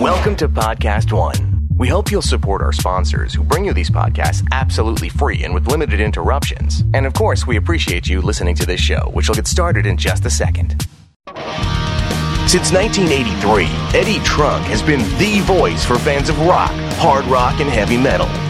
Welcome to Podcast One. We hope you'll support our sponsors who bring you these podcasts absolutely free and with limited interruptions. And of course, we appreciate you listening to this show, which will get started in just a second. Since 1983, Eddie Trunk has been the voice for fans of rock, hard rock, and heavy metal.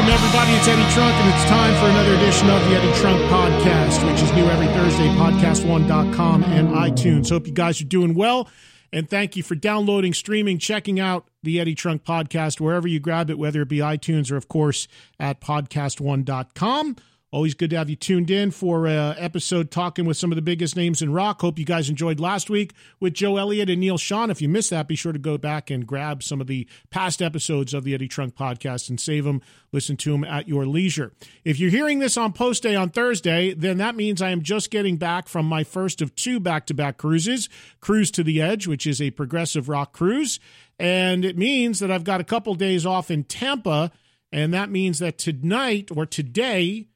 Welcome, everybody. It's Eddie Trunk, and it's time for another edition of the Eddie Trunk Podcast, which is new every Thursday, podcast1.com and iTunes. Hope you guys are doing well, and thank you for downloading, streaming, checking out the Eddie Trunk Podcast wherever you grab it, whether it be iTunes or, of course, at podcast1.com. Always good to have you tuned in for an episode talking with some of the biggest names in rock. Hope you guys enjoyed last week with Joe Elliott and Neil Sean. If you missed that, be sure to go back and grab some of the past episodes of the Eddie Trunk podcast and save them, listen to them at your leisure. If you're hearing this on post day on Thursday, then that means I am just getting back from my first of two back to back cruises Cruise to the Edge, which is a progressive rock cruise. And it means that I've got a couple days off in Tampa. And that means that tonight or today,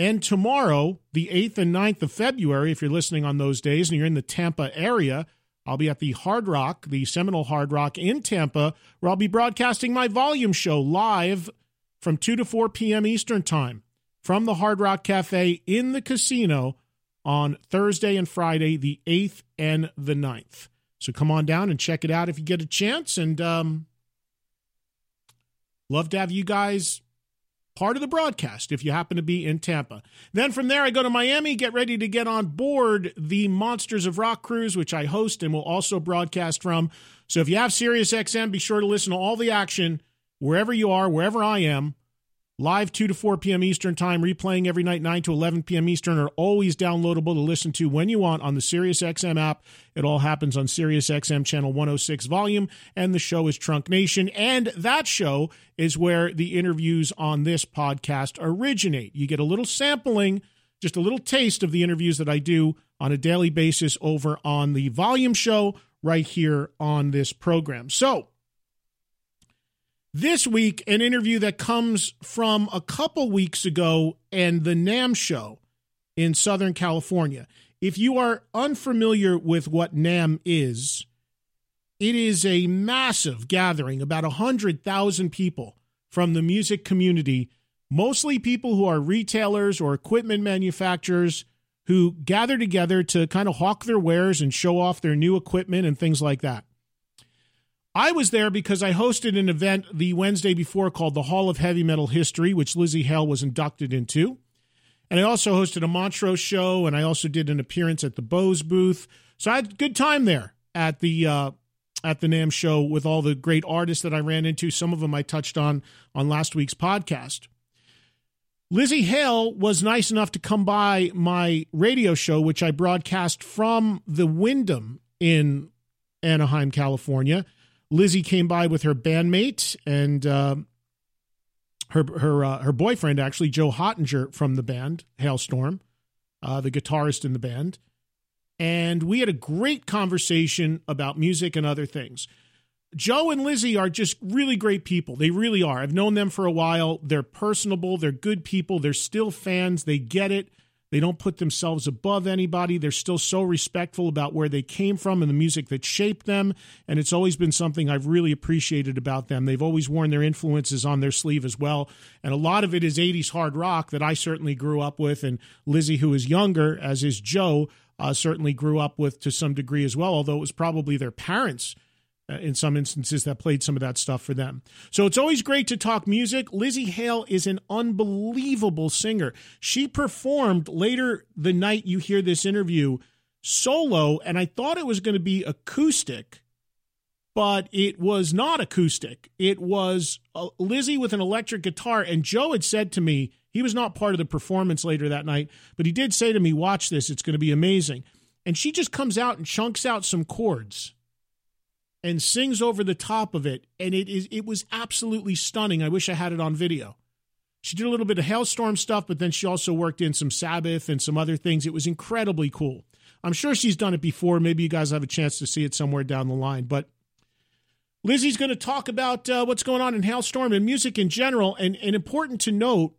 and tomorrow, the 8th and 9th of February, if you're listening on those days and you're in the Tampa area, I'll be at the Hard Rock, the Seminole Hard Rock in Tampa, where I'll be broadcasting my volume show live from 2 to 4 p.m. Eastern Time from the Hard Rock Cafe in the casino on Thursday and Friday, the 8th and the 9th. So come on down and check it out if you get a chance. And um, love to have you guys part of the broadcast if you happen to be in Tampa. Then from there, I go to Miami, get ready to get on board the Monsters of Rock cruise, which I host and will also broadcast from. So if you have Sirius XM, be sure to listen to all the action wherever you are, wherever I am. Live 2 to 4 p.m. Eastern Time, replaying every night 9 to 11 p.m. Eastern, are always downloadable to listen to when you want on the SiriusXM app. It all happens on SiriusXM channel 106 volume, and the show is Trunk Nation. And that show is where the interviews on this podcast originate. You get a little sampling, just a little taste of the interviews that I do on a daily basis over on the volume show right here on this program. So, this week, an interview that comes from a couple weeks ago and the NAMM show in Southern California. If you are unfamiliar with what NAMM is, it is a massive gathering, about 100,000 people from the music community, mostly people who are retailers or equipment manufacturers who gather together to kind of hawk their wares and show off their new equipment and things like that. I was there because I hosted an event the Wednesday before called the Hall of Heavy Metal History, which Lzzy Hale was inducted into. And I also hosted a Montrose show, and I also did an appearance at the Bose booth. So I had a good time there at the uh, at the NAMM show with all the great artists that I ran into. Some of them I touched on on last week's podcast. Lzzy Hale was nice enough to come by my radio show, which I broadcast from the Wyndham in Anaheim, California. Lzzy came by with her bandmate and uh, her her uh, her boyfriend, actually Joe Hottinger from the band Halestorm, uh, the guitarist in the band, and we had a great conversation about music and other things. Joe and Lzzy are just really great people. They really are. I've known them for a while. They're personable. They're good people. They're still fans. They get it. They don't put themselves above anybody. They're still so respectful about where they came from and the music that shaped them. And it's always been something I've really appreciated about them. They've always worn their influences on their sleeve as well. And a lot of it is 80s hard rock that I certainly grew up with. And Lzzy, who is younger, as is Joe, uh, certainly grew up with to some degree as well, although it was probably their parents in some instances that played some of that stuff for them. So it's always great to talk music. Lzzy Hale is an unbelievable singer. She performed later the night you hear this interview solo, and I thought it was going to be acoustic, but it was not acoustic. It was uh, Lzzy with an electric guitar, and Joe had said to me, he was not part of the performance later that night, but he did say to me, Watch this, it's going to be amazing. And she just comes out and chunks out some chords and sings over the top of it and it is it was absolutely stunning. I wish I had it on video. She did a little bit of Halestorm stuff, but then she also worked in some Sabbath and some other things. It was incredibly cool. I'm sure she's done it before. Maybe you guys have a chance to see it somewhere down the line. But Lzzy's going to talk about uh, what's going on in Halestorm and music in general. And, and important to note,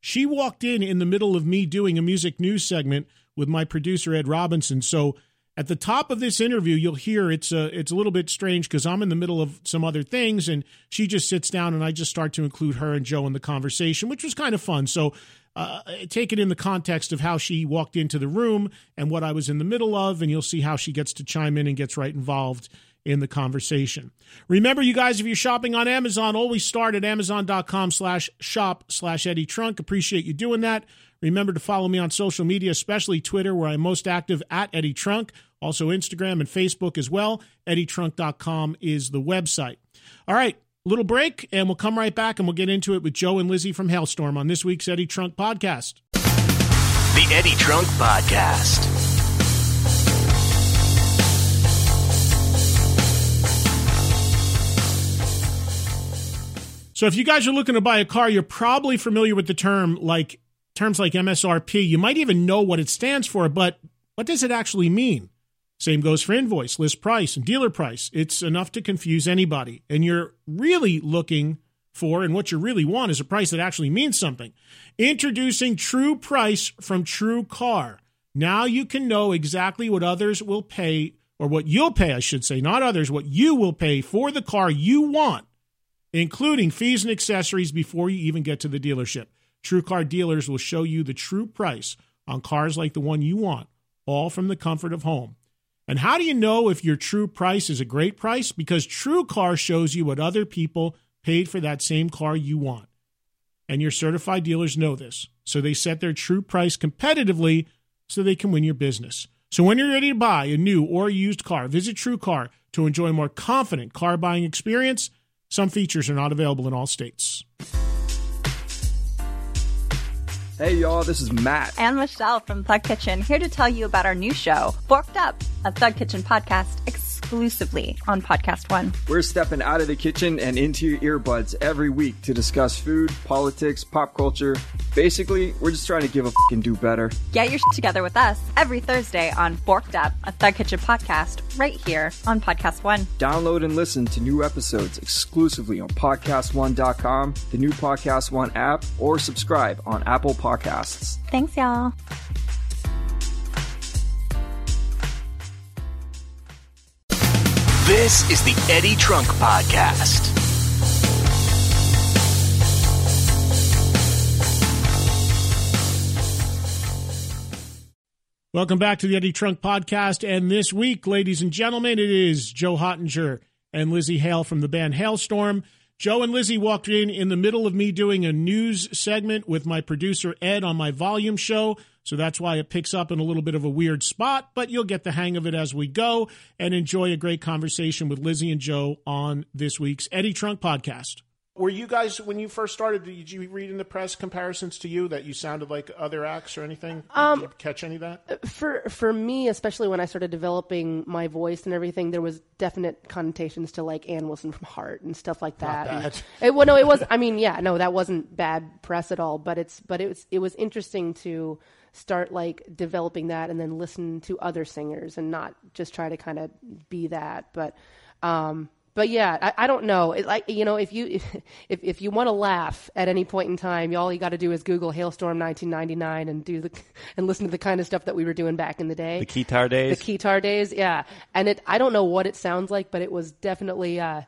she walked in in the middle of me doing a music news segment with my producer, Ed Robinson. So at the top of this interview, you'll hear it's a, it's a little bit strange because I'm in the middle of some other things, and she just sits down, and I just start to include her and Joe in the conversation, which was kind of fun. So uh, take it in the context of how she walked into the room and what I was in the middle of, and you'll see how she gets to chime in and gets right involved in the conversation. Remember, you guys, if you're shopping on Amazon, always start at amazon.com slash shop slash Eddie Trunk. Appreciate you doing that. Remember to follow me on social media, especially Twitter, where I'm most active at Eddie Trunk. Also, Instagram and Facebook as well. EddieTrunk.com is the website. All right, little break, and we'll come right back and we'll get into it with Joe and Lzzy from Halestorm on this week's Eddie Trunk podcast. The Eddie Trunk Podcast. So if you guys are looking to buy a car, you're probably familiar with the term like terms like MSRP. You might even know what it stands for, but what does it actually mean? Same goes for invoice, list price, and dealer price. It's enough to confuse anybody. And you're really looking for, and what you really want is a price that actually means something. Introducing True Price from True Car. Now you can know exactly what others will pay, or what you'll pay, I should say, not others, what you will pay for the car you want, including fees and accessories before you even get to the dealership. True Car dealers will show you the true price on cars like the one you want, all from the comfort of home. And how do you know if your true price is a great price? Because True Car shows you what other people paid for that same car you want. And your certified dealers know this. So they set their true price competitively so they can win your business. So when you're ready to buy a new or used car, visit True Car to enjoy a more confident car buying experience. Some features are not available in all states. Hey y'all, this is Matt. And Michelle from Thug Kitchen here to tell you about our new show, Forked Up, a Thug Kitchen podcast exclusively on Podcast One. We're stepping out of the kitchen and into your earbuds every week to discuss food, politics, pop culture. Basically, we're just trying to give a fucking do better. Get your shit together with us every Thursday on Forked Up, a Thug Kitchen podcast, right here on Podcast One. Download and listen to new episodes exclusively on podcastone.com, the new Podcast One app, or subscribe on Apple Podcasts. Thanks, y'all. This is the Eddie Trunk Podcast. Welcome back to the Eddie Trunk Podcast. And this week, ladies and gentlemen, it is Joe Hottinger and Lzzy Hale from the band Halestorm. Joe and Lzzy walked in in the middle of me doing a news segment with my producer Ed on my volume show. So that's why it picks up in a little bit of a weird spot, but you'll get the hang of it as we go and enjoy a great conversation with Lzzy and Joe on this week's Eddie Trunk podcast. Were you guys, when you first started, did you read in the press comparisons to you that you sounded like other acts or anything? Um, did you catch any of that? For for me, especially when I started developing my voice and everything, there was definite connotations to like Ann Wilson from Heart and stuff like that. Not bad. It, well, no, it was. I mean, yeah, no, that wasn't bad press at all. But it's but it was it was interesting to start like developing that and then listen to other singers and not just try to kind of be that. But Um, but yeah, I, I don't know. It, like you know, if you if if you want to laugh at any point in time, all you got to do is Google Halestorm 1999 and do the and listen to the kind of stuff that we were doing back in the day. The Keytar days. The Keytar days, yeah. And it, I don't know what it sounds like, but it was definitely. Uh,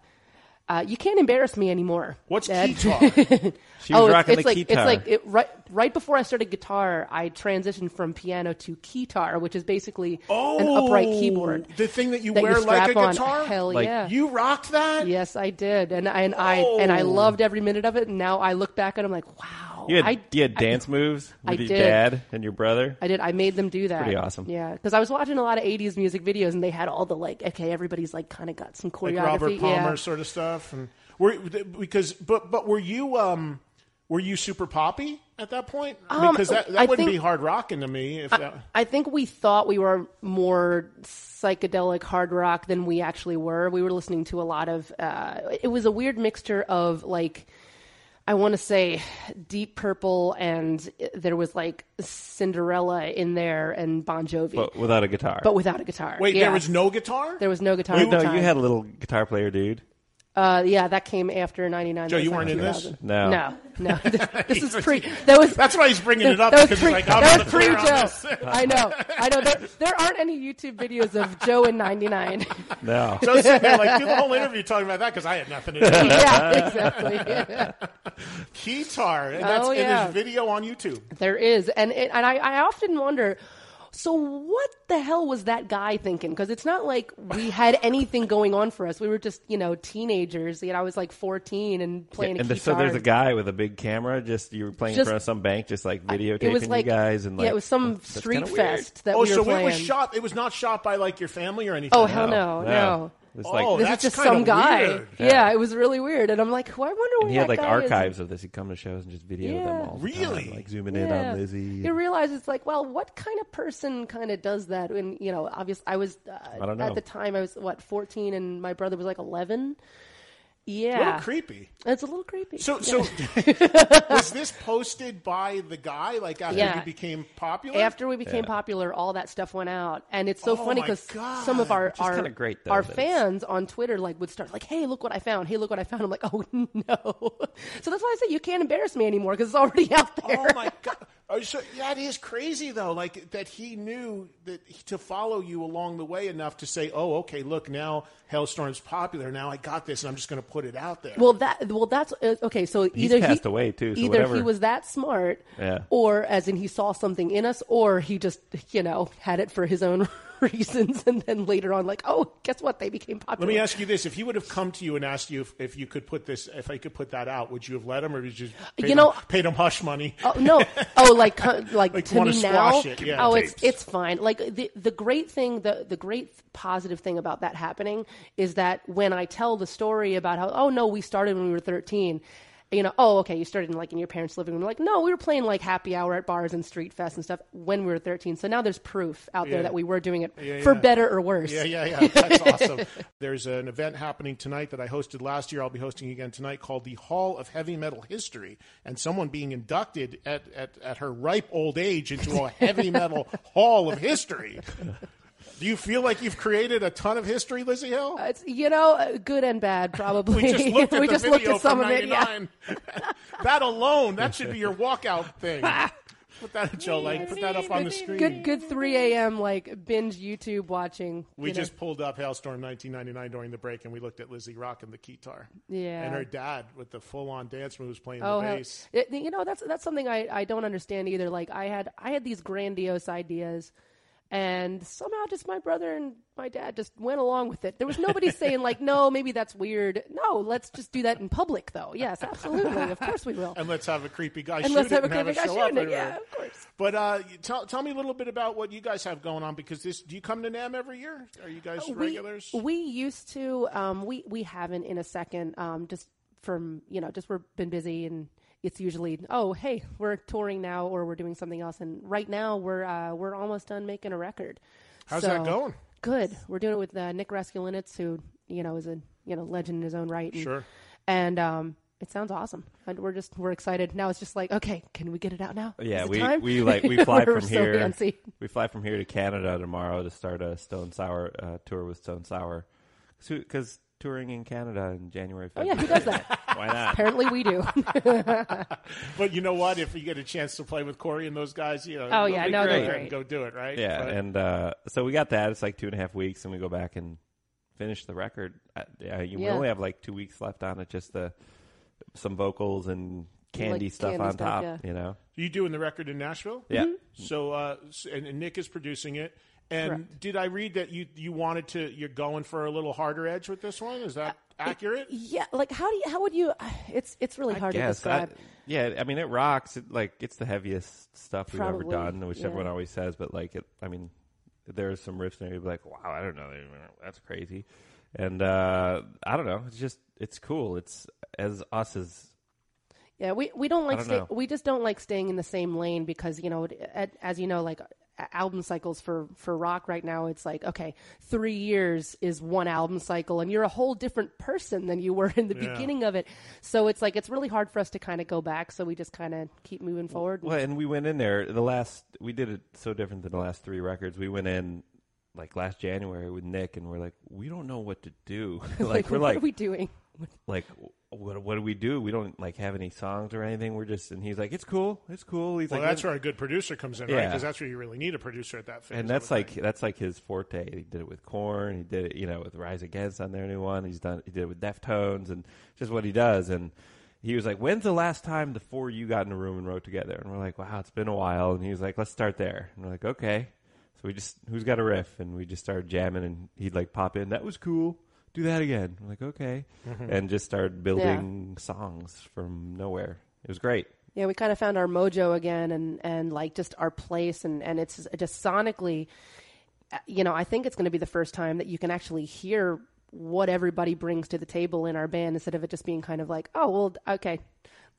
uh, you can't embarrass me anymore. What's Dad. keytar? She was oh, it's, rocking it's the like Keytar. it's like it, right right before I started guitar, I transitioned from piano to keytar, which is basically oh, an upright keyboard. The thing that you that you wear like a strap on. guitar? Hell Like, yeah! You rocked that? Yes, I did, and I and I and I Oh. loved every minute of it. And now I look back and I'm like, wow, you had, I, you had I- dance moves I with your did. dad and your brother. I did. I made them do that. Pretty awesome. Yeah, because I was watching a lot of '80s music videos, and they had all the like, okay, everybody's like kind of got some choreography. like Robert Palmer yeah. sort of stuff. And were because but but were you um were you super poppy at that point? Um, because that, that I wouldn't be hard rocking to me. If that, I think we thought we were more psychedelic hard rock than we actually were. We were listening to a lot of. Uh, it was a weird mixture of like. I want to say Deep Purple, and there was like Cinderella in there, and Bon Jovi, But without a guitar. but without a guitar. wait, Yeah. there was no guitar. there was no guitar. Wait, no, time. you had a little guitar player, dude. Uh, yeah, that came after '99. Joe, you was weren't in this? No. No, no. this is pre. That was That's why he's bringing it up that was because pre. like, I'm that was pre clear on this. Joe. I know. I know. There, there aren't any YouTube videos of Joe in '99. No. Joe's sitting there like, do the whole interview talking about that because I had nothing to do. with it. yeah, exactly. Guitar. And, that's, Oh, and yeah. there's video on YouTube. There is, and it, and I, I often wonder. So what the hell was that guy thinking? Because it's not like we had anything going on for us. We were just you know teenagers. You know, I was like 14 and playing and a there- so there's a guy with a big camera. Just you were playing Just- in front of some bank, just like videotaping It was like you guys, and like yeah, it was some street kinda weird. fest that Oh, we so were it was shot. It was not shot by like your family or anything. Oh hell no, no. It's Oh, like This is that's just some guy. weird. Yeah. it was really weird, and I'm like, well, I wonder where and he had that like guy is. archives of this. He'd come to shows and just video them Yeah. all. the Really? time, like zooming in on Lzzy. You realize it's like, well, what kind of person kind of does that? And you know, obviously, I was uh, I don't know. at the time I was what 14, and my brother was like 11. A Yeah, little creepy. it's a little creepy. So, so was this posted by the guy? Like after Yeah. you became popular? after we became popular, all that stuff went out, and it's so Oh funny because some of our our, great, though, our that it's- fans on Twitter like would start like, "Hey, look what I found! Hey, look what I found!" I'm like, "Oh no!" So that's why I say you can't embarrass me anymore because it's already out oh there. Oh my god! Oh, so that is crazy though. Like that he knew that to follow you along the way enough to say, "Oh, okay, look now, Halestorm's popular. Now I got this, and I'm just going to put it out there." Well, that well, that's uh, okay. So either passed he, away, too, so either he was that smart, Yeah. or as in he saw something in us, or he just you know had it for his own reasons, and then later on, like, oh, guess what? They became popular. Let me ask you this: If he would have come to you and asked you if, if you could put this, if I could put that out, would you have let him, or did you You him, know- paid him hush money? Oh no! Oh, like like, Like to me now. squash it, yeah. oh, it's it's fine. Like the the great thing, the the great positive thing about that happening is that when I tell the story about how oh no, we started when we were thirteen. You know, oh okay, you started in like in your parents' living room. Like no, we were playing like happy hour at bars and street fest and stuff when we were thirteen. So now there's proof out Yeah. there that we were doing it Yeah, for yeah. better or worse. Yeah, yeah, yeah. That's awesome. There's an event happening tonight that I hosted last year. I'll be hosting again tonight called the Hall of Heavy Metal History, and someone being inducted at, at, at her ripe old age into a heavy metal Hall of History. Do you feel like you've created a ton of history, Lzzy Hale? It's you know uh, good and bad probably. We just looked at We just looked at some of it. Yeah. 99. that alone, that should be your walkout thing. Put that, Joe, like, put that up on the screen. Good good 3 a.m. like binge YouTube watching. We you know. just pulled up Halestorm 1999 during the break, and we looked at Lzzy rocking the guitar. Yeah. And her dad with the full-on dance moves playing Oh, the bass. it- you know that's that's something I, I don't understand either. Like I had I had these grandiose ideas, and somehow just my brother and my dad just went along with it. There was nobody saying like, no, maybe that's weird. No, let's just do that in public, though. Yes, absolutely, of course we will. And let's have a creepy guy And shoot let's it have a and have creepy guy show up shooting it. Yeah, of course. But uh, tell, tell me a little bit about what you guys have going on because this. Do you come to NAMM every year? Are you guys we, regulars? We used to. Um, we we haven't in a second. Um, just from you know, just we've been busy and. It's usually oh hey we're touring now or we're doing something else and right now we're uh, we're almost done making a record. How's that going? Good. We're doing it with uh, Nick Raskulinecz, who you know is a you know legend in his own right. And, Sure. And um, it sounds awesome. And we're just we're excited. Now it's just like okay, can we get it out now? Yeah, Is it we time? we like we fly from so here. antsy. We fly from here to Canada tomorrow to start a Stone Sour uh, tour with Stone Sour, because touring in Canada in January. Oh yeah, who does that? Why not? Apparently we do. But you know what? If you get a chance to play with Corey and those guys, you know, Oh, yeah, be no, great. they're great. Go do it, right? Yeah, But- and uh, so we got that. It's like two and a half weeks, and we go back and finish the record. Uh, yeah, you we Yeah. only have like two weeks left on it, just the some vocals and candy Like stuff candy on stuff, top. yeah. You know, you doing the record in Nashville? yeah. So, uh, and, and Nick is producing it. And Correct. did I read that you you wanted to? You're going for a little harder edge with this one. Is that accurate? yeah, like how do you? How would you? It's it's really hard to Guess. I- describe. yeah, I mean it rocks. It, like it's the heaviest stuff we've ever done, which yeah. everyone always says. But like it, I mean, there's some riffs there. You'd be like, wow, I don't know, that's crazy. And uh, I don't know. It's just it's cool. It's as us as Yeah, we, we don't like don't stay, we just don't like staying in the same lane because you know at, as you know like album cycles for for rock right now it's like okay three years is one album cycle and you're a whole different person than you were in the Yeah. beginning of it so it's like it's really hard for us to kind of go back so we just kind of keep moving forward Well, and we went in there the last. We did it so different than the last three records. We went in like last January with Nick, and we're like, we don't know what to do. like, we're what like, what are we doing like, what what do we do? We don't like have any songs or anything. We're just, and he's like, it's cool, it's cool. He's Well, like, that's where a good producer comes in, right? Because that's where you really need a producer at that phase. and that's like think. that's like his forte. He did it with Korn. He did it, you know, with Rise Against on their new one. He's done. He did it with Deftones, and just what he does. And he was like, "When's the last time the four of you got in a room and wrote together?" And we're like, "Wow, it's been a while." And he was like, "Let's start there." And we're like, "Okay." So we just who's got a riff, and we just started jamming, and he'd like pop in. That was cool. Do that again. I'm like, okay, and just started building songs from nowhere. It was great. Yeah, we kind of found our mojo again, and and like just our place, and and it's just sonically, uh, you know, I think it's going to be the first time that you can actually hear what everybody brings to the table in our band instead of it just being kind of like, oh well, okay,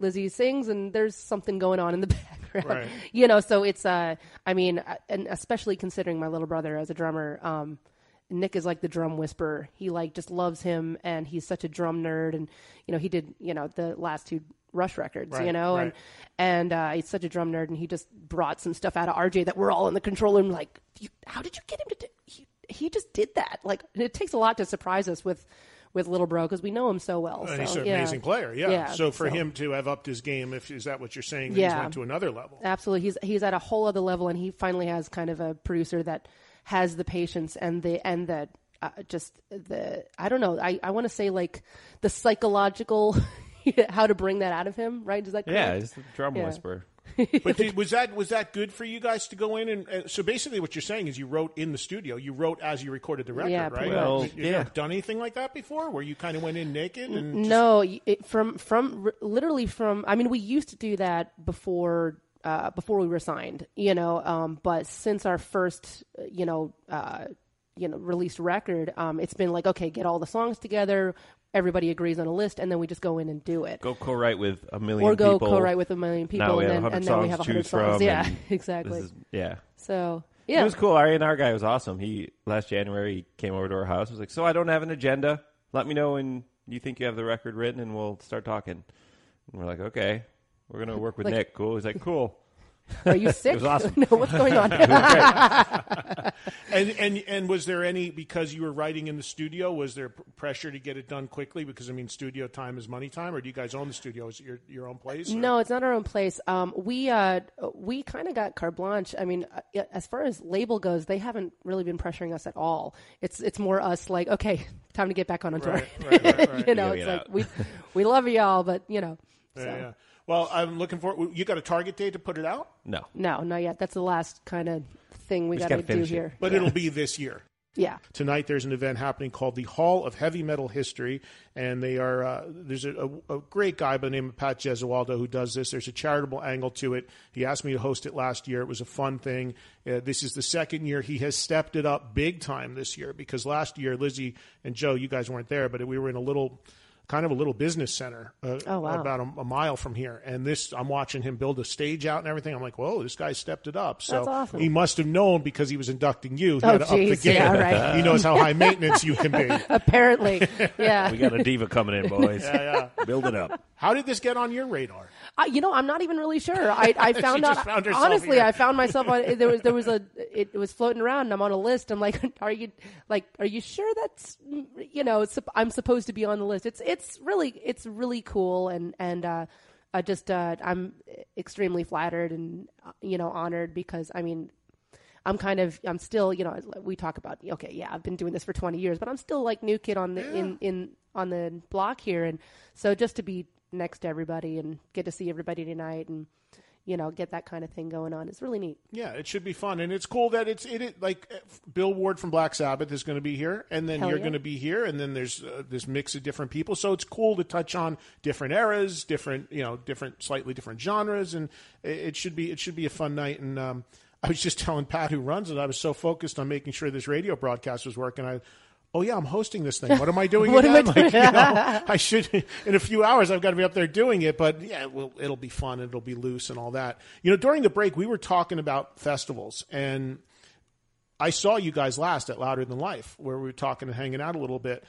Lzzy sings and there's something going on in the background, Right. you know. So it's, uh, I mean, uh, and especially considering my little brother as a drummer, um, Nick is like the drum whisperer. He like just loves him, and he's such a drum nerd. And you know, he did you know the last two Rush records, Right, you know, and right. and uh, he's such a drum nerd, and he just brought some stuff out of Arejay that we're all in the control room like, you, how did you get him to? do he, he just did that. Like, it takes a lot to surprise us with with little bro because we know him so well. And he's so, an yeah. amazing player, yeah. Yeah, so for so- him to have upped his game, if is that what you're saying? that He's Yeah. went to another level. Absolutely, he's he's at a whole other level, and he finally has kind of a producer that has the patience and the and the uh, just the I don't know. I I want to say like the psychological how to bring that out of him. Right? Is that correct? Yeah, he's a drum Yeah. whisperer. But did, was that was that good for you guys to go in and uh, so basically what you're saying is you wrote in the studio, you wrote as you recorded the record, Yeah, right? pretty Well, Have you yeah. done anything like that before, where you kind of went in naked and No, y- it, from from literally from. I mean, we used to do that before uh, before we were signed, you know. Um, but since our first, you know, uh, you know, released record, um, it's been like okay, get all the songs together. Everybody agrees on a list, and then we just go in and do it. Go co-write with a million or go people. co-write with a million people, now we and have then 100 and then we have to hundred choose songs. from, Yeah, and exactly. This is, yeah. so yeah, It was cool. Our A&R guy was awesome. He last January he came over to our house. He was like, "So I don't have an agenda. Let me know when you think you have the record written, and we'll start talking." And we're like, "Okay, we're gonna work with Like- Nick." Cool. He's like, "Cool." are you sick? it was awesome. no, what's going on? and and and was there any because you were writing in the studio? Was there pressure to get it done quickly? Because I mean, studio time is money time, or do you guys own the studio? Is it your your own place? or- No, it's not our own place. Um, we uh, we kind of got carte blanche. I mean, uh, as far as label goes, they haven't really been pressuring us at all. It's it's more us like, okay, time to get back on a tour. Right, right, right, right. you know, Yeah, it's get like out. we we love y'all, but you know, so. Yeah, yeah. Well, I'm looking for. You got a target date to put it out, No. no, not yet. That's the last kind of thing we just got to do it. here. but it'll be this year. Yeah, Tonight, there's an event happening called the Hall of Heavy Metal History, and they are uh, there's a, a, a great guy by the name of Pat Gesualdo who does this. There's a charitable angle to it. He asked me to host it last year. It was a fun thing. Uh, this is the second year he has stepped it up big time this year because last year Lzzy and Joe, you guys weren't there, but we were in a little. Kind of a little business center uh, Oh, wow. about a, a mile from here, and this I'm watching him build a stage out and everything. I'm like, whoa, this guy stepped it up. So That's awesome. he must have known because he was inducting you. He Oh, had to up the geez. game. Yeah, right. He knows how high maintenance you can be. apparently, yeah. We got a diva coming in, boys. Yeah, Yeah, Build it up. How did this get on your radar? I, you know, I'm not even really sure. I, I found out. found honestly, here. I found myself on there was there was a it, it was floating around. and I'm on a list. I'm like, are you like, are you sure that's you know I'm supposed to be on the list? It's it's really it's really cool and and uh, I just uh, I'm extremely flattered and uh, you know honored because I mean I'm kind of I'm still you know we talk about okay yeah I've been doing this for 20 years but I'm still like new kid on the in in on the block here and so just to be next to everybody and get to see everybody tonight and you know get that kind of thing going on is really neat. Yeah, it should be fun, and it's cool that it's it, it like uh, Bill Ward from Black Sabbath is going to be here, and then Hell you're yeah. going to be here, and then there's uh, this mix of different people. So it's cool to touch on different eras, different you know, different slightly different genres, and it, it should be it should be a fun night. And um, I was just telling Pat who runs it, I was so focused on making sure this radio broadcast was working. I Oh yeah, I'm hosting this thing. What am I doing What am I again? Like, you know, I should in a few hours. I've got to be up there doing it, but yeah, well, it'll be fun. It'll be loose and all that. You know, during the break, we were talking about festivals, and I saw you guys last at Louder Than Life, where we were talking and hanging out a little bit.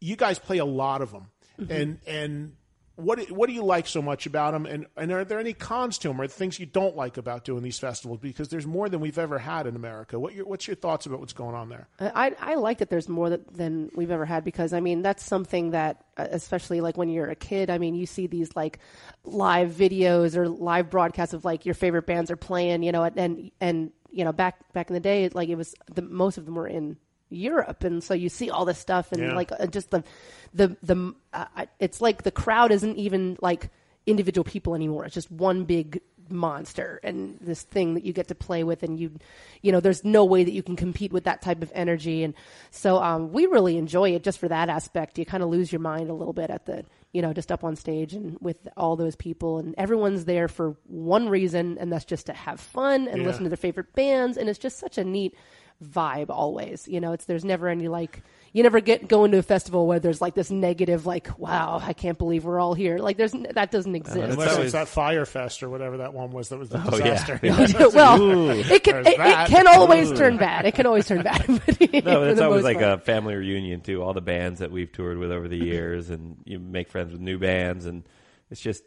You guys play a lot of them, mm-hmm. and and what what do you like so much about them? And and are there any cons to them, or things you don't like about doing these festivals? Because there's more than we've ever had in America. What your, what's your thoughts about what's going on there? I, I like that there's more that, than we've ever had because I mean that's something that uh, especially like when you're a kid I mean you see these like live videos or live broadcasts of like your favorite bands are playing you know and, and you know back back in the day like it was the most of them were in Europe. And so you see all this stuff and Yeah. like uh, just the the the uh, it's like the crowd isn't even like individual people anymore. It's just one big monster and this thing that you get to play with and you you know there's no way that you can compete with that type of energy. And so um, we really enjoy it just for that aspect. You kind of lose your mind a little bit at the you know just up on stage and with all those people. And everyone's there for one reason and that's just to have fun and Yeah. listen to their favorite bands. And it's just such a neat vibe always you know it's there's never any like you never get going to a festival where there's like this negative like wow i can't believe we're all here like there's that doesn't exist It's Unless always- it's that Fyre Fest or whatever that one was that was the Oh, yeah. disaster. well, it can it, it can always turn bad. It can always turn bad. No, for but it's always like part. a family reunion too. All the bands that we've toured with over the years, and you make friends with new bands, and it's just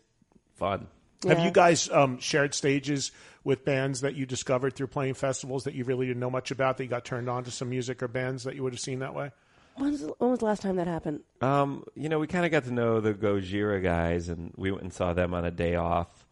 fun. Have you guys um, shared stages with bands that you discovered through playing festivals that you really didn't know much about that you got turned on to some music or bands that you would have seen that way? When's the- when was the last time that happened? Um, you know, we kind of got to know the Gojira guys, and we went and saw them on a day off.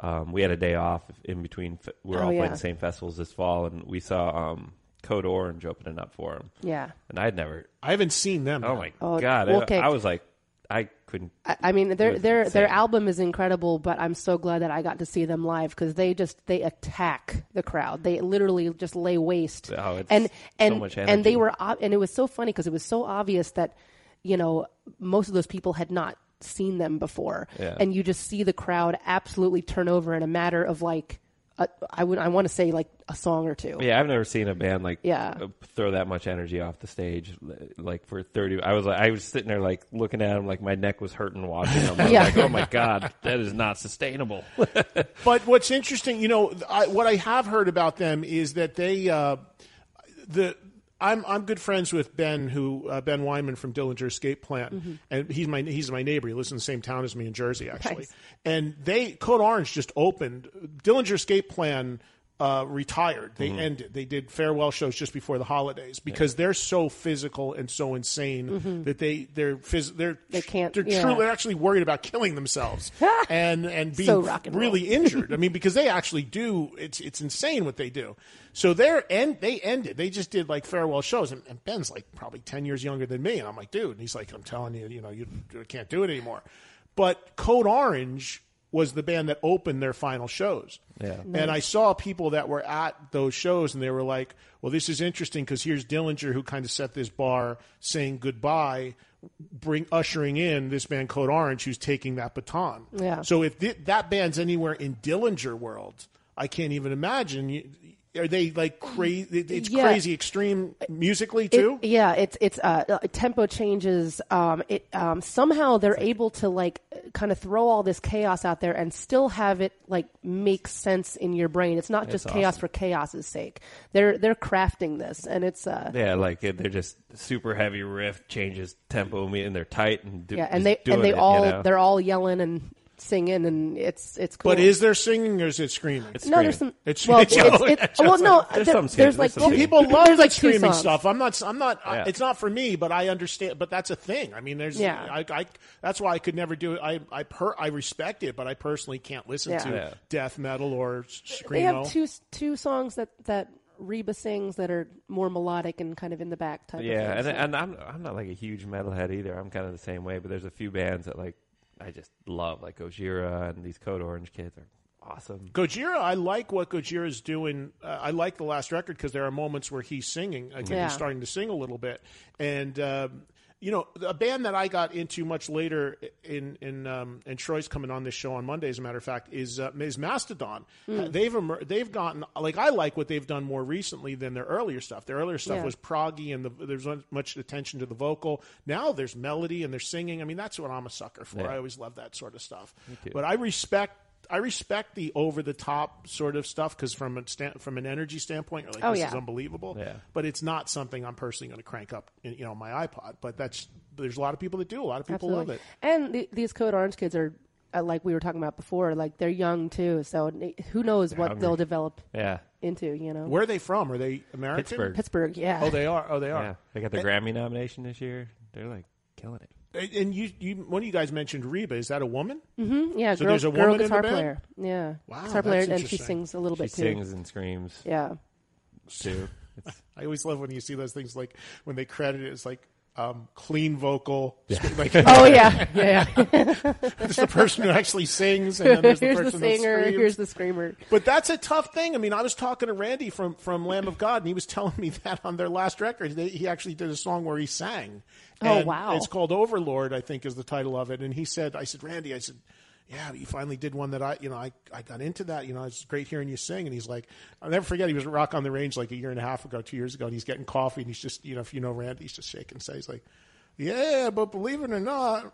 Um, we had a day off in between. f- We We're Oh, all yeah. playing the same festivals this fall, and we saw um, Code Orange opening up for them. Yeah. And I'd never. I haven't seen them. Oh my Oh, god! well, I- okay. I, was like, I couldn't. I, I mean, their their their album is incredible, but I'm so glad that I got to see them live because they just they attack the crowd. They literally just lay waste. Oh, it's and so and much and they were and it was so funny because it was so obvious that you know most of those people had not seen them before, Yeah. and you just see the crowd absolutely turn over in a matter of like. A, I would. I want to say like a song or two. Yeah, I've never seen a band like Yeah. uh, throw that much energy off the stage. Like for thirty, I was like, I was sitting there like looking at them, like my neck was hurting watching them. I was Yeah. like, oh my god, that is not sustainable. But what's interesting, you know, I, what I have heard about them is that they, uh, the, I'm I'm good friends with Ben, who uh, Ben Weinman from Dillinger Escape Plan, and he's my he's my neighbor. He lives in the same town as me in Jersey, actually. Nice. And they Code Orange just opened. Dillinger Escape Plan uh, retired. They ended. They did farewell shows just before the holidays because they're so physical and so insane that they they're phys- they're They can't- they're yeah. truly they're actually worried about killing themselves and and being So and really injured. I mean, because they actually do. It's it's insane what they do. So they're end. They ended. They just did like farewell shows, and, and Ben's like probably ten years younger than me, and I'm like, dude. And he's like, I'm telling you, you know, you can't do it anymore. But Code Orange was the band that opened their final shows. Yeah. And I saw people that were at those shows, and they were like, "Well, this is interesting because here's Dillinger who kind of set this bar, saying goodbye." Bring ushering in this band Code Orange, who's taking that baton. Yeah. So if th- that band's anywhere in Dillinger world, I can't even imagine. You, Are they like crazy? It's Yeah. crazy extreme musically too. It, yeah, it's it's uh, uh, tempo changes. Um, it um, somehow they're able to like kind of throw all this chaos out there and still have it like make sense in your brain. It's not just chaos awesome. for chaos's sake. They're they're crafting this, and it's uh, Yeah, like they're just super heavy riff changes tempo, and they're tight and do, yeah, and they and they it, you all know? they're all yelling and singing, and it's it's cool. but is there singing or is it screaming? It's no, there's some. It's- well, it's- it's, it's, it's well, no, there's there- some there's like there's some Well, people love there's the like two screaming stuff. I'm not. I'm not. I- it's not for me, but I understand. But that's a thing. I mean, there's. Yeah. I, I. That's why I could never do it. I. I. Per, I respect it, but I personally can't listen Yeah. to Yeah. death metal or screaming. They have two two songs that that Reba sings that are more melodic and kind of in the back type. Yeah, of and thing, so- and I'm I'm not like a huge metalhead either. I'm kind of the same way, but there's a few bands that like I just love, like Gojira and these Code Orange kids are awesome. Gojira, I like what Gojira's doing. Uh, I like the last record because there are moments where he's singing. Again, Yeah. he's starting to sing a little bit, and um, you know, a band that I got into much later in in um, and Troy's coming on this show on Monday. As a matter of fact, is uh, is Mastodon. Uh, they've emer- they've gotten like I like what they've done more recently than their earlier stuff. Their earlier stuff Yeah. was proggy and the, there's not much attention to the vocal. Now there's melody and they're singing. I mean, that's what I'm a sucker for. Yeah. I always love that sort of stuff. But I respect. I respect the over the top sort of stuff because from a sta- from an energy standpoint, you're like Oh, this yeah. is unbelievable. Yeah. But it's not something I'm personally going to crank up, in, you know, my iPod. But that's there's a lot of people that do. A lot of people Absolutely. love it. And the, these Code Orange kids are, uh, like we were talking about before, like they're young too. So who knows what hungry. they'll develop Yeah, into? You know, Where are they from? Are they American? Pittsburgh. Pittsburgh. Yeah. Oh, they are. Oh, they are. yeah, they got their Grammy nomination this year. They're like killing it. And- And you, you, one of you guys mentioned Reba. Is that a woman? Mm-hmm. yeah. So girl, there's a girl woman in the guitar band? player. Yeah. Wow, guitar player, and she sings a little She bit too. sings and screams Yeah. too. I always love when you see those things like when they credit it it's like um, clean vocal. Like, Oh yeah. Yeah. yeah. There's the person who actually sings, and then there's the here's the person that singer. screams. Here's the screamer. But that's a tough thing. I mean, I was talking to Randy from, from Lamb of God, and he was telling me that on their last record, they, he actually did a song where he sang. Oh, wow. It's called Overlord, I think, is the title of it. And he said, I said, Randy, I said, yeah, you finally did one that I, you know, I, I got into that. You know, it's great hearing you sing. And he's like, I'll never forget. He was Rock on the Range like a year and a half ago, two years ago, and he's getting coffee, and he's just, you know, if you know Randy, he's just shaking head. He's like, yeah, but believe it or not,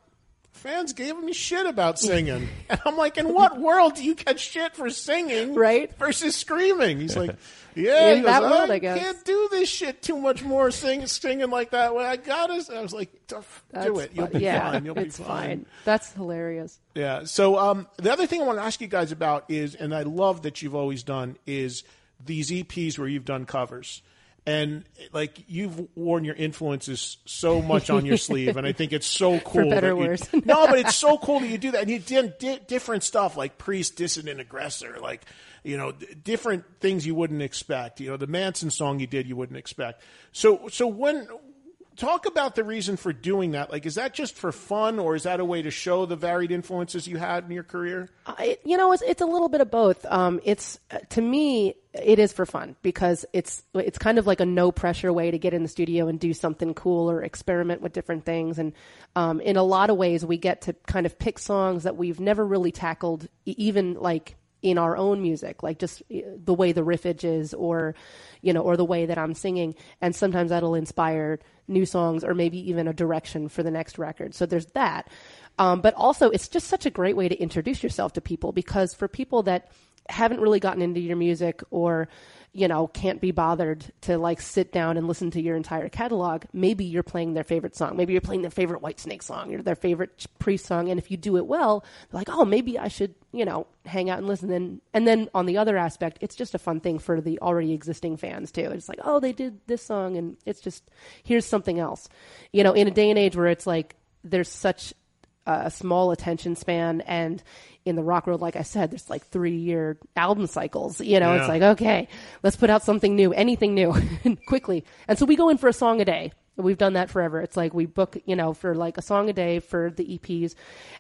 fans gave me shit about singing. and I'm like, in what world do you get shit for singing Right. versus screaming? He's like, yeah, In he that goes, world, I, I guess. can't do this shit too much more sing, singing like that. Well, I got it. I was like, do That's it. You'll fun. be yeah, fine. You'll it's be fine. That's hilarious. Yeah. So um, the other thing I want to ask you guys about is, and I love that you've always done, is these EPs where you've done covers. And like you've worn your influences so much on your sleeve, and I think it's so cool. better or you- worse. no, but it's so cool that you do that, and you did di- different stuff like priest, dissident, aggressor, like you know, d- different things you wouldn't expect. You know, the Manson song you did, you wouldn't expect. So, so when talk about the reason for doing that, like, is that just for fun, or is that a way to show the varied influences you had in your career? I, you know, it's it's a little bit of both. Um, it's uh, to me, it is for fun because it's it's kind of like a no pressure way to get in the studio and do something cool or experiment with different things. And um, in a lot of ways, we get to kind of pick songs that we've never really tackled, even like in our own music, like just uh, the way the riffage is, or you know, or the way that I'm singing, and sometimes that'll inspire new songs or maybe even a direction for the next record. So there's that. Um, but also, it's just such a great way to introduce yourself to people because for people that haven't really gotten into your music or you know can't be bothered to like sit down and listen to your entire catalog maybe you're playing their favorite song. Maybe you're playing their favorite Whitesnake song or their favorite priest song. And if you do it well like oh maybe i should you know hang out and listen. And and then on the other aspect it's just a fun thing for the already existing fans too. It's like oh they did this song and it's just here's something else. You know in a day and age where it's like there's such a small attention span and in the rock world like i said there's like three year album cycles you know? Yeah. it's like okay let's put out something new anything new quickly. And so we go in for a song a day. We've done that forever. It's like we book you know for like a song a day for the eps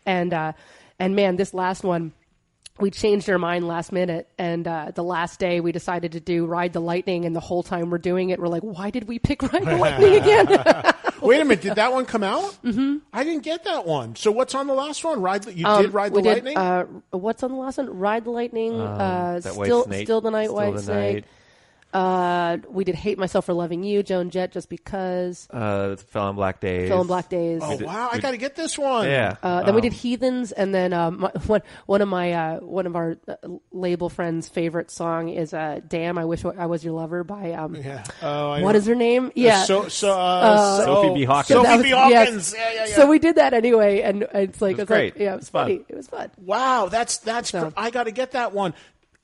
and uh and man this last one we changed our mind last minute and uh, the last day we decided to do ride the lightning and the whole time we're doing it we're like why did we pick ride the lightning again Wait a minute, did that one come out? Mm-hmm. I didn't get that one. So what's on the last one? Ride the, you did ride the Um, did, lightning. Uh, what's on the last one? Ride the lightning. uh, that still, still the night, Still white the snake. Night. Uh, we did "Hate Myself for Loving You," Joan Jett, just because. Uh, Fell on Black Days. Fell and Black Days. Oh wow, I got to get this one. Yeah. Uh, then we Um, did Heathens, and then um, my, one one of my uh, one of our uh, label friends' favorite song is uh, "Damn, I Wish I Was Your Lover" by um, Yeah. Oh, I what know. is her name? Yeah, So, so, uh, Sophie oh, B. Hawkins. So Sophie was- B. yes. Hawkins. Yeah, yeah, yeah. So we did that anyway, and it's like It was it's like- great. yeah, it It was was fun. funny. It was fun. wow, that's that's. So- I got to get that one.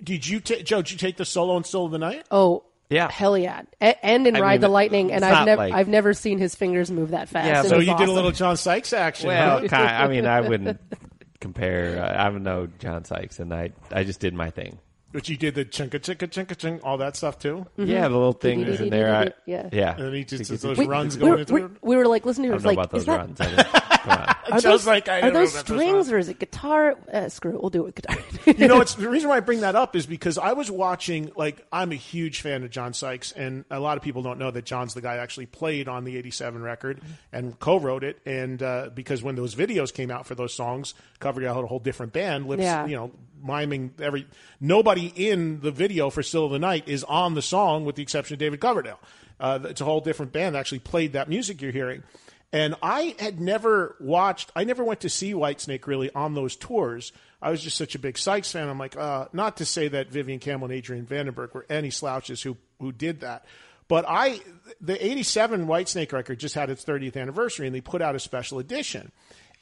Did you, ta- Joe? Did you take the solo and still of the night? Oh. Yeah. hell yeah! A- and in I Ride mean, the Lightning, and I've never like- I've never seen his fingers move that fast. Yeah, It So was you did a little John Sykes action. Well, huh? ki- I mean, I wouldn't compare. Uh, I don't know John Sykes, and I I just did my thing. but you did the chunka chunka chunka chunk, all that stuff too. Yeah, the little things in there. I, Yeah. yeah. And then he just We- those We, runs we, going were, into we, we were like listening I to don't it. know Like, about is those that, runs. I didn't- Come on. Are those, like, I are those strings or is it guitar? Uh, screw it, we'll do it with guitar. you know, it's the reason why I bring that up is because I was watching. Like, I'm a huge fan of John Sykes, and a lot of people don't know that John's the guy actually played on the '87 record and co-wrote it. And uh, because when those videos came out for those songs, covered out a whole different band, lips, Yeah. you know, miming every. Nobody in the video for "Still of the Night" is on the song, with the exception of David Coverdale. Uh, it's a whole different band that actually played that music you're hearing. And I had never watched, I never went to see Whitesnake really on those tours. I was just such a big Sykes fan. I'm like, uh, not to say that Vivian Campbell and Adrian Vandenberg were any slouches who, who did that. But I, the 87 Whitesnake record just had its 30th anniversary and they put out a special edition.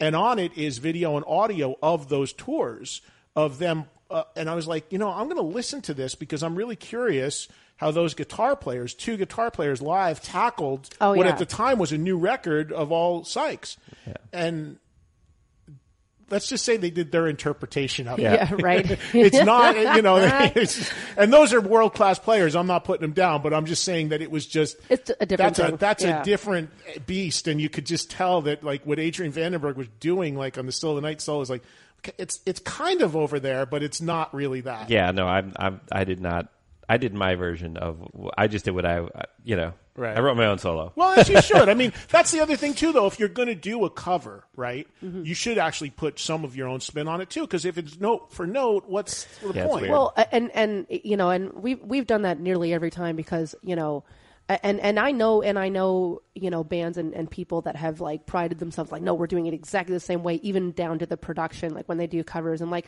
And on it is video and audio of those tours of them. Uh, and I was like, you know, I'm going to listen to this because I'm really curious how those guitar players, two guitar players live, tackled Oh, what yeah. at the time was a new record of all Sykes. And let's just say they did their interpretation of it. yeah, right. it's not, you know, it's, and those are world class players. I'm not putting them down, but I'm just saying that it was just It's a different That's a that's Yeah. a different beast, and you could just tell that like what Adrian Vandenberg was doing, like on the Still of the Night solo, is like it's it's kind of over there, but it's not really that. Yeah, no, I'm, I'm, I did not. I did my version of. I just did what I, you know. Right. I wrote my own solo. Well, as you should. I mean, that's the other thing too, though. If you're going to do a cover, right, Mm-hmm. you should actually put some of your own spin on it too. Because if it's note for note, what's the Yeah, point? Well, and and you know, and we've we've done that nearly every time because you know, and and I know and I know you know bands and, and people that have like prided themselves like no we're doing it exactly the same way even down to the production like when they do covers and like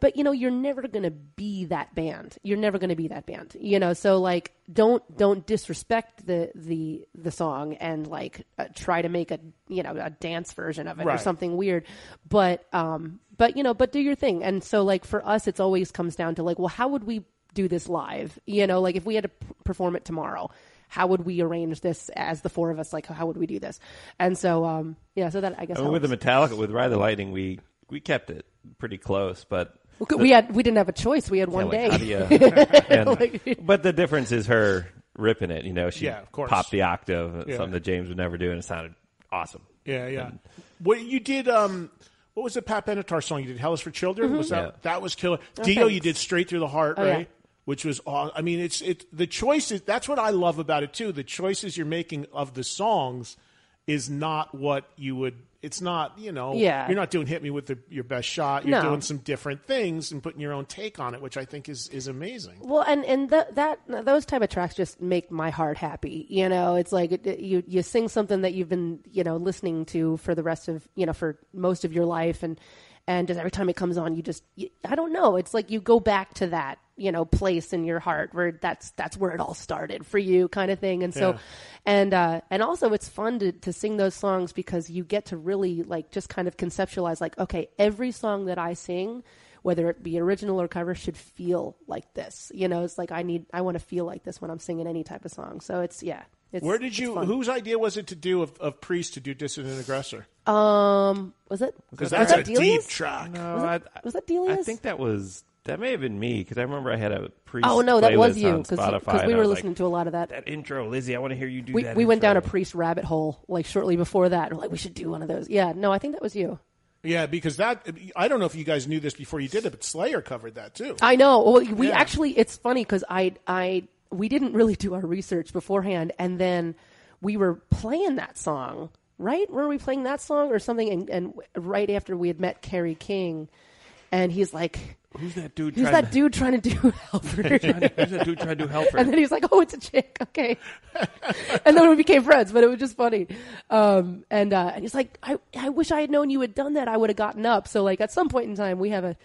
but you know you're never gonna be that band. You're never gonna be that band you know? So like don't don't disrespect the the the song and like uh, try to make a you know a dance version of it or Right. something weird. But um but you know but do your thing. And so like for us it's always comes down to like well how would we do this live? You know like if we had to p- perform it tomorrow how would we arrange this as the four of us? Like how would we do this? And so um yeah so that i guess mean, with the helps. Metallica, with Ride the Lightning, we we kept it pretty close, but we had we didn't have a choice we had yeah, one like, day how do you- and- Like- but the difference is her ripping it. You know, she Yeah, of course. popped the octave, Yeah. something that James would never do, and it sounded awesome. Yeah, yeah. What you did? Um, what was the Pat Benatar song you did? "Hell is for Children." Was that Yeah. that was killer? Dio, Mm-hmm. thanks. you did "Straight Through the Heart," Oh, yeah. right? Which was, aw- I mean, it's it. The choices. That's what I love about it too. The choices you're making of the songs is not what you would. It's not, you know, Yeah. you're not doing "Hit Me with the, Your Best Shot." You're No. doing some different things and putting your own take on it, which I think is is amazing. Well, and and th- that those type of tracks just make my heart happy. You know, it's like it, it- you you sing something that you've been you know listening to for the rest of you know for most of your life, and and just every time it comes on, you just you, I don't know. It's like you go back to that you know place in your heart where that's that's where it all started for you, kind of thing. And so, Yeah. and uh, and also it's fun to to sing those songs because you get to really like just kind of conceptualize like okay, every song that I sing whether it be original or cover should feel like this you know it's like i need i want to feel like this when i'm singing any type of song so it's yeah it's, Where did you? Whose idea was it to do of, of Priest to do "Dissident Aggressor"? Um was it Because was that's that a Delia's? deep track. No, was, I, was that Delia's? I think that was that may have been me because I remember I had a priest. oh no that was you because we were listening like, to a lot of that that intro, Lzzy. I want to hear you do we, that. we went down a priest rabbit hole like shortly before that we're like we should do one of those yeah no i think that was you Yeah, because that I don't know if you guys knew this before you did it, but Slayer covered that too. I know. Well, we Yeah. actually, it's funny because I, I, we didn't really do our research beforehand, and then we were playing that song, right? Were we playing that song or something? And, and right after we had met Kerry King, and he's like, Who's that dude? "Who's that to, dude trying to do Halford?" Who's that dude trying to do Halford? and then he's like, "Oh, it's a chick." Okay, and then we became friends, but it was just funny. Um, and uh, and he's like, "I I wish I had known you had done that. I would have gotten up." So like at some point in time, we have a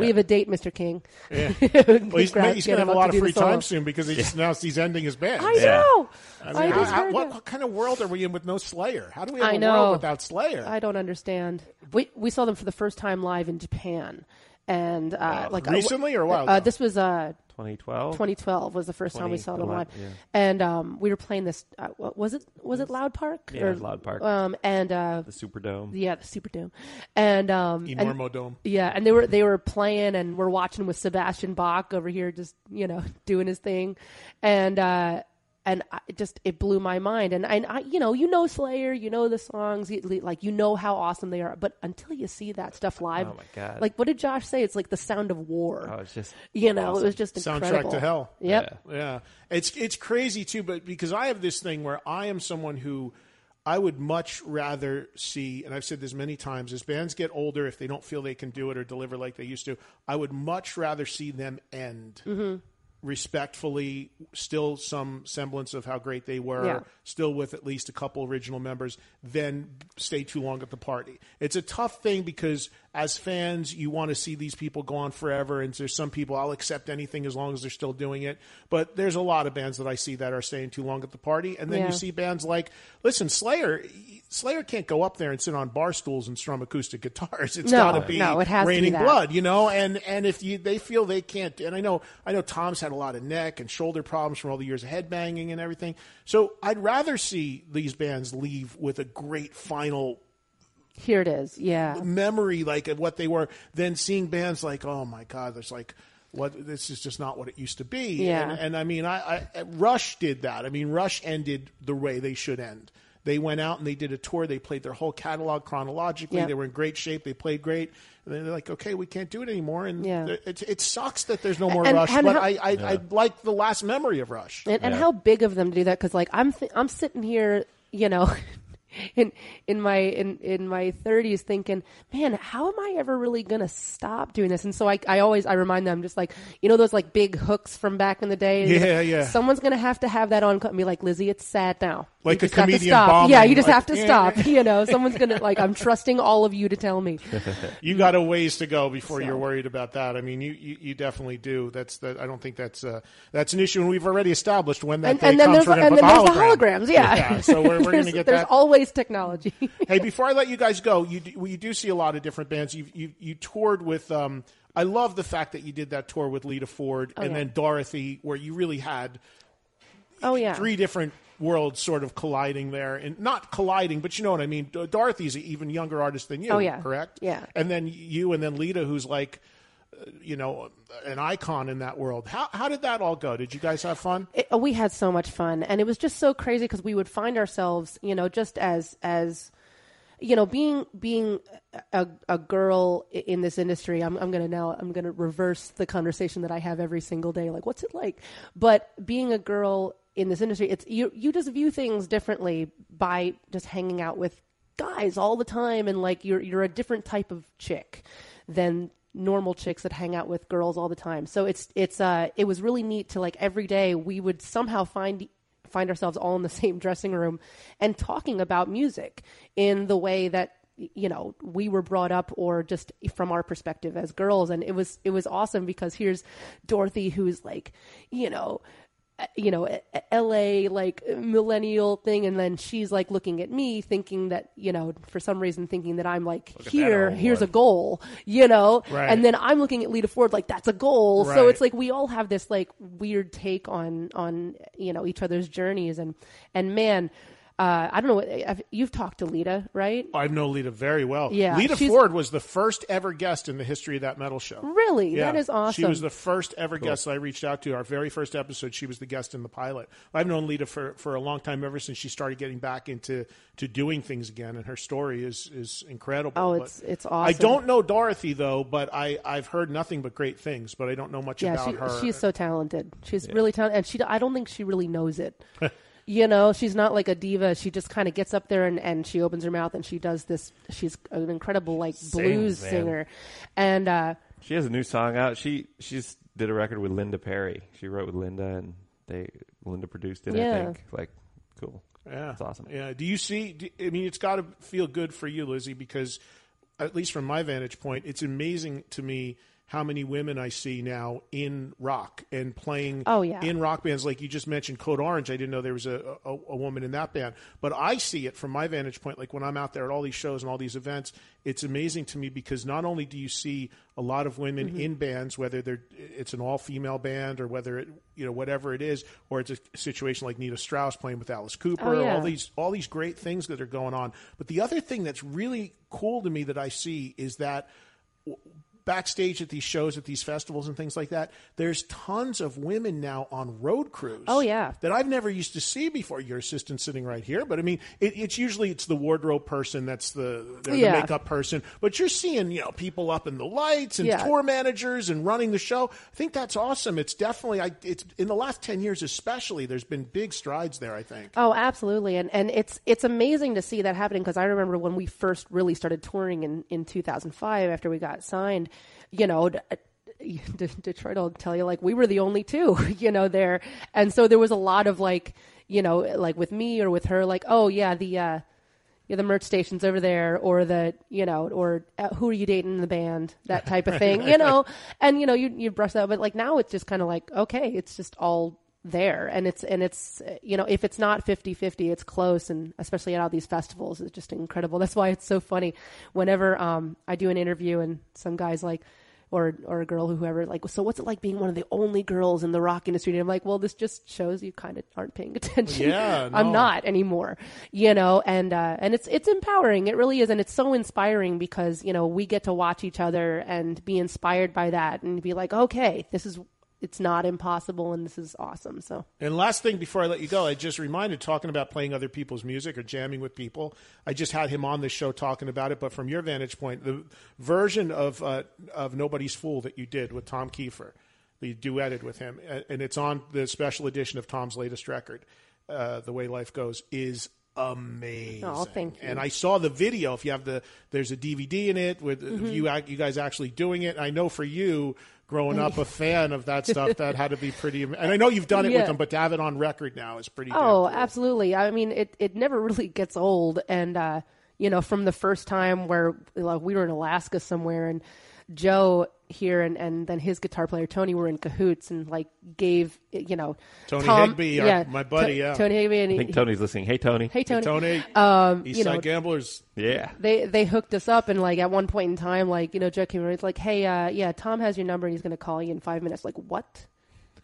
we have a date, Mr. King. Yeah. Well, he's, he's going to have a lot of free time soon because he just announced he's ending his band. I Yeah. know. I I, mean, how- just how- heard what, what kind of world are we in with no Slayer? How do we have I a know. world without Slayer? I don't understand. We we saw them for the first time live in Japan, and uh, like uh, recently or a while Uh, this was uh, 2012. 2012 was the first time we saw them the live, one- yeah. and um, we were playing this. Uh, what was it? Was it Loud Park? Yeah, it was Loud Park. Um, and uh, the Superdome. yeah, the Superdome, and um, and- Enormodome. yeah, and they were they were playing, and we're watching with Sebastian Bach over here, just you know doing his thing, and uh, and I, it just it blew my mind. And and I, you know, you know Slayer, you know the songs, you, like you know how awesome they are, but until you see that stuff live, Oh, my God. Like what did Josh say? It's like the sound of war. Oh, it's just you know, it was just Soundtrack incredible. to hell. Yep. Yeah, it's it's crazy too, but because I have this thing where I am someone who I would much rather see, and I've said this many times, as bands get older, if they don't feel they can do it or deliver like they used to, I would much rather see them end. Mm-hmm. Respectfully, still some semblance of how great they were, Yeah. still with at least a couple original members, then stay too long at the party. It's a tough thing because as fans, you want to see these people go on forever, and there's some people I'll accept anything as long as they're still doing it. But there's a lot of bands that I see that are staying too long at the party, and then Yeah. you see bands like, listen, Slayer. Slayer can't go up there and sit on bar stools and strum acoustic guitars. It's No, got to be no, it has to be raining blood, you know. And and if you they feel they can't, and I know I know Tom's had a lot of neck and shoulder problems from all the years of headbanging and everything. So I'd rather see these bands leave with a great final Here it is. Yeah. memory like of what they were Then seeing bands like oh my god there's like what this is just not what it used to be Yeah. and, and i mean I, I rush did that i mean rush ended the way they should end they went out and they did a tour they played their whole catalog chronologically Yeah. they were in great shape they played great and they're like okay we can't do it anymore and Yeah. it, it sucks that there's no more And- rush and but how- I, I, I like the last memory of rush and, and Yeah. how big of them to do that because like i'm th- i'm sitting here you know in in my in in my 30s thinking man how am i ever really gonna stop doing this and so i i always i remind them just like you know those like big hooks from back in the day Yeah, yeah. someone's gonna have to have that on and be like Lzzy it's sad now Like you a just have to comedian stop. bombing, yeah you just like, have to yeah, stop yeah. you know someone's gonna like i'm trusting all of you to tell me you got a ways to go before So- you're worried about that. I mean, you, you, you definitely do. That's that. I don't think that's uh, that's an issue, and we've already established when that and, day and then comes. there's and then there's the holograms yeah, so we're, we're gonna get there's that. always technology hey, before I let you guys go, you do, you do see a lot of different bands. You you you toured with. Um, I love the fact that you did that tour with Lita Ford and Oh, yeah. then Dorothy, where you really had oh yeah three different worlds sort of colliding there, and not colliding, but you know what I mean. Dorothy's an even younger artist than you. Oh, yeah. correct. Yeah. and then you, and then Lita, who's like, you know, an icon in that world. How how did that all go? Did you guys have fun? it, we had so much fun and it was just so crazy because we would find ourselves you know just as as you know being being a, a girl in this industry i'm, I'm gonna now i'm gonna reverse the conversation that i have every single day like what's it like but being a girl in this industry it's you you just view things differently by just hanging out with guys all the time and like you're you're a different type of chick than normal chicks that hang out with girls all the time. So it's it's uh it was really neat to like every day we would somehow find find ourselves all in the same dressing room and talking about music in the way that you know we were brought up or just from our perspective as girls and it was it was awesome because here's Dorothy who's like you know you know, LA like millennial thing, and then she's like looking at me, thinking that you know, for some reason, thinking that I'm like that here, here's one. a goal, you know, Right. and then I'm looking at Lita Ford like that's a goal. So it's like we all have this like weird take on on you know each other's journeys, and and man, uh, I don't know, what you've talked to Lita, right? I know Lita very well. Yeah, Lita Ford was the first ever guest in the history of that metal show. Really, Yeah. that is awesome. She was the first ever guest that I reached out to. Our very first episode, she was the guest in the pilot. I've known Lita for, for a long time, ever since she started getting back into to doing things again, and her story is is incredible. Oh, But it's- awesome. I don't know Dorothy though, but I I've heard nothing but great things, but I don't know much yeah, about she, her. she's so talented. She's really talented, and she I don't think she really knows it. you know, she's not like a diva. She just kind of gets up there and, and she opens her mouth and she does this. She's an incredible like blues man. singer, and uh, She has a new song out. She she's did a record with Linda Perry. She wrote with Linda, and they Linda produced it. I Yeah. think like cool. Yeah, That's awesome. Yeah. Do you see? Do, I mean, it's got to feel good for you, Lzzy, because at least from my vantage point, it's amazing to me how many women I see now in rock and playing Oh, yeah. in rock bands. Like you just mentioned, Code Orange. I didn't know there was a, a, a woman in that band, but I see it from my vantage point. Like when I'm out there at all these shows and all these events, it's amazing to me because not only do you see a lot of women Mm-hmm. in bands, whether they're it's an all female band or whether it you know whatever it is, or it's a situation like Nita Strauss playing with Alice Cooper, Oh, yeah. all these all these great things that are going on. But the other thing that's really cool to me that I see is that backstage at these shows at these festivals and things like that there's tons of women now on road crews Oh, yeah. that i've never used to see before your assistant sitting right here but i mean it, it's usually it's the wardrobe person that's the, Yeah. the makeup person but you're seeing you know people up in the lights and Yeah. tour managers and running the show i think that's awesome it's definitely i it's in the last 10 years especially there's been big strides there i think Oh, absolutely, and and it's it's amazing to see that happening because I remember when we first really started touring in in 2005 after we got signed, you know. D- D- Detroit will tell you like we were the only two, you know, there, and so there was a lot of like, you know, like with me or with her, like, oh yeah, the uh, yeah, the merch station's over there, or the you know, or uh, who are you dating in the band, that type of thing, you know, and you know, you you brush that, but like now it's just kind of like okay, it's just all there. And it's and it's you know if it's not 50-50 it's close. And especially at all these festivals it's just incredible. That's why it's so funny. Whenever um i do an interview and some guys like or or a girl whoever like so what's it like being one of the only girls in the rock industry? And i'm like well this just shows you kind of aren't paying attention. Yeah, i'm not anymore you know? And uh and it's it's empowering. It really is. And it's so inspiring because you know we get to watch each other and be inspired by that and be like okay this is it's not impossible and this is awesome so And last thing before I let you go, I just reminded talking about playing other people's music or jamming with people. I just had him on this show talking about it, but from your vantage point, the version of uh, of Nobody's Fool that you did with Tom Keifer, you duetted with him, and it's on the special edition of Tom's latest record, uh, "The Way Life Goes," is amazing. Oh, thank you. And I saw the video. If you have the, there's a DVD in it with Mm-hmm. you you guys actually doing it. I know for you. Growing up a fan of that stuff, that had to be pretty. And I know you've done it with them, but to have it on record now is pretty. Oh, cool. absolutely. I mean, it, it never really gets old. And, uh, you know, from the first time where like, we were in Alaska somewhere and Joe here and, and then his guitar player Tony were in cahoots and like gave, you know, Tony Tom- Higbee, our- yeah, my buddy, To- yeah. Tony Higbee. And I he, think Tony's listening. Hey Tony. hey, Tony. Tony, Um, East you Side know, Gamblers. Yeah. they they hooked us up and like at one point in time like you know Joe came around it's like hey uh yeah Tom has your number and he's gonna call you in five minutes like what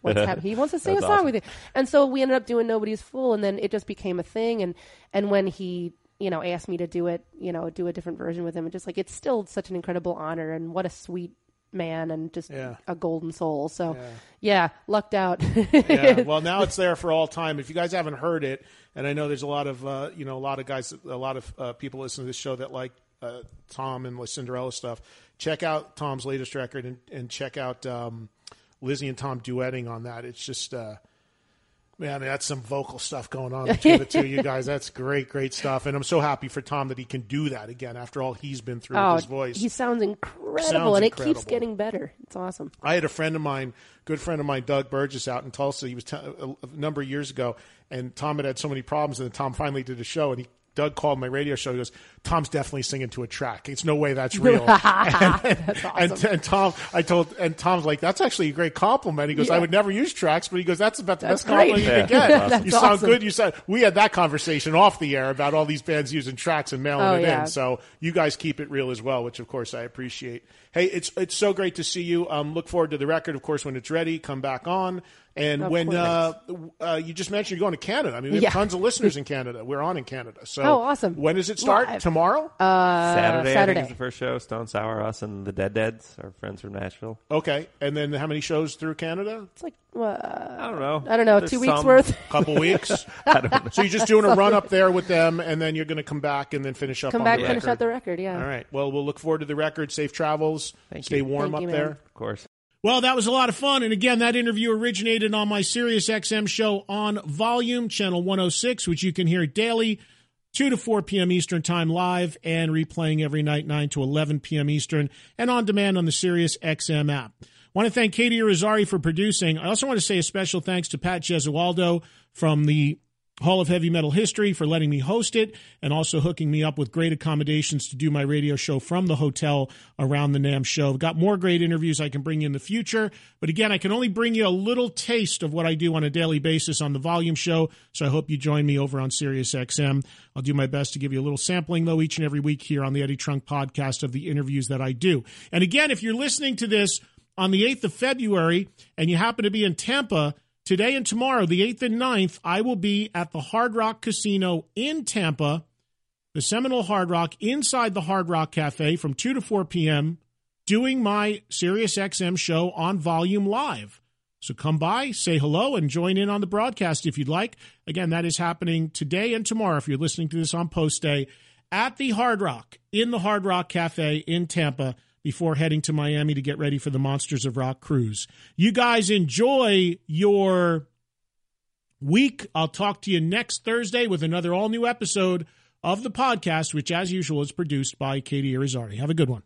what's happening he wants to sing a song awesome. with you and so we ended up doing nobody's fool and then it just became a thing and and when he you know asked me to do it you know do a different version with him and just like it's still such an incredible honor and what a sweet man and just Yeah. a golden soul so yeah, lucked out yeah. Well, now it's there for all time. If you guys haven't heard it, and I know there's a lot of uh, you know a lot of guys, a lot of uh, people listening to this show that like uh, Tom and the Cinderella stuff. Check out Tom's latest record and, and check out um, Lzzy and Tom duetting on that. It's just. Man, that's some vocal stuff going on between the two of you guys. That's great, great stuff. And I'm so happy for Tom that he can do that again after all he's been through oh with his voice. he sounds incredible Sounds and incredible. it keeps getting better it's awesome I had a friend of mine, good friend of mine, Doug Burgess, out in Tulsa. He was t- a, a number of years ago, and Tom had had so many problems, and then Tom finally did a show, and he. Doug called my radio show. He goes, "Tom's definitely singing to a track. It's no way that's real." that's awesome and, and Tom, I told, and Tom's like, "That's actually a great compliment." He goes, "I would never use tracks," but he goes, "That's about the That's best compliment great. you can get. awesome. you sound That's good. You said we had that conversation off the air about all these bands using tracks and mailing Oh, it yeah. in. So you guys keep it real as well, which of course I appreciate. Hey, it's it's so great to see you. Um, look forward to the record, of course, when it's ready. Come back on. And Of when uh, uh, you just mentioned you're going to Canada, I mean, we have Yeah. tons of listeners in Canada. We're on in Canada. So, Oh, awesome. When does it start? Live. Tomorrow? Saturday, I Saturday. think is the first show. Stone Sour, us, and the Dead Deads, our friends from Nashville. okay. And then how many shows through Canada? it's like uh, I don't know. I don't know, There's two weeks some- worth. couple weeks. So you're just doing a run up there with them, and then you're going to come back and then finish up. Come on back, the finish record. out the record. Yeah. All right. Well, we'll look forward to the record. Safe travels. Thank Stay you. warm Thank up you, there. man. Of course. Well, that was a lot of fun. And again, that interview originated on my Sirius XM show on Volume, channel 106, which you can hear daily 2 to 4 p.m. Eastern Time live and replaying every night 9 to 11 p.m. Eastern and on demand on the Sirius XM app. I want to thank Katie Irizarry for producing. I also want to say a special thanks to Pat Gesualdo from the Hall of Heavy Metal History for letting me host it and also hooking me up with great accommodations to do my radio show from the hotel around the NAMM show. I've got more great interviews I can bring you in the future. But again, I can only bring you a little taste of what I do on a daily basis on the volume show. So I hope you join me over on Sirius XM. I'll do my best to give you a little sampling though each and every week here on the Eddie Trunk podcast of the interviews that I do. And again, if you're listening to this on the 8th of February and you happen to be in Tampa, Today and tomorrow, the 8th and 9th, I will be at the Hard Rock Casino in Tampa, the Seminole Hard Rock, inside the Hard Rock Cafe from 2 to 4 p.m., doing my SiriusXM show on volume live. So come by, say hello, and join in on the broadcast if you'd like. Again, that is happening today and tomorrow if you're listening to this on post day at the Hard Rock, in the Hard Rock Cafe in Tampa before heading to Miami to get ready for the Monsters of Rock cruise. You guys enjoy your week. I'll talk to you next Thursday with another all new episode of the podcast, which, as usual, is produced by Katie Irizarry. Have a good one.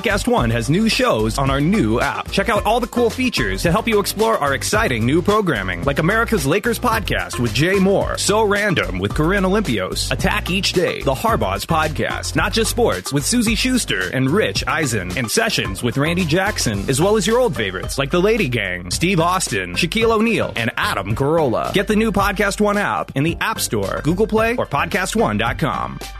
Podcast One has new shows on our new app. Check out all the cool features to help you explore our exciting new programming, like America's Lakers podcast with Jay Mohr, So Random with Corinne Olympios, Attack Each Day, the Harbaugh's podcast, Not Just Sports with Suzy Shuster and Rich Eisen, and Sessions with Randy Jackson, as well as your old favorites like The Lady Gang, Steve Austin, Shaquille O'Neal, and Adam Carolla. Get the new Podcast One app in the App Store, Google Play, or Podcast PodcastOne.com.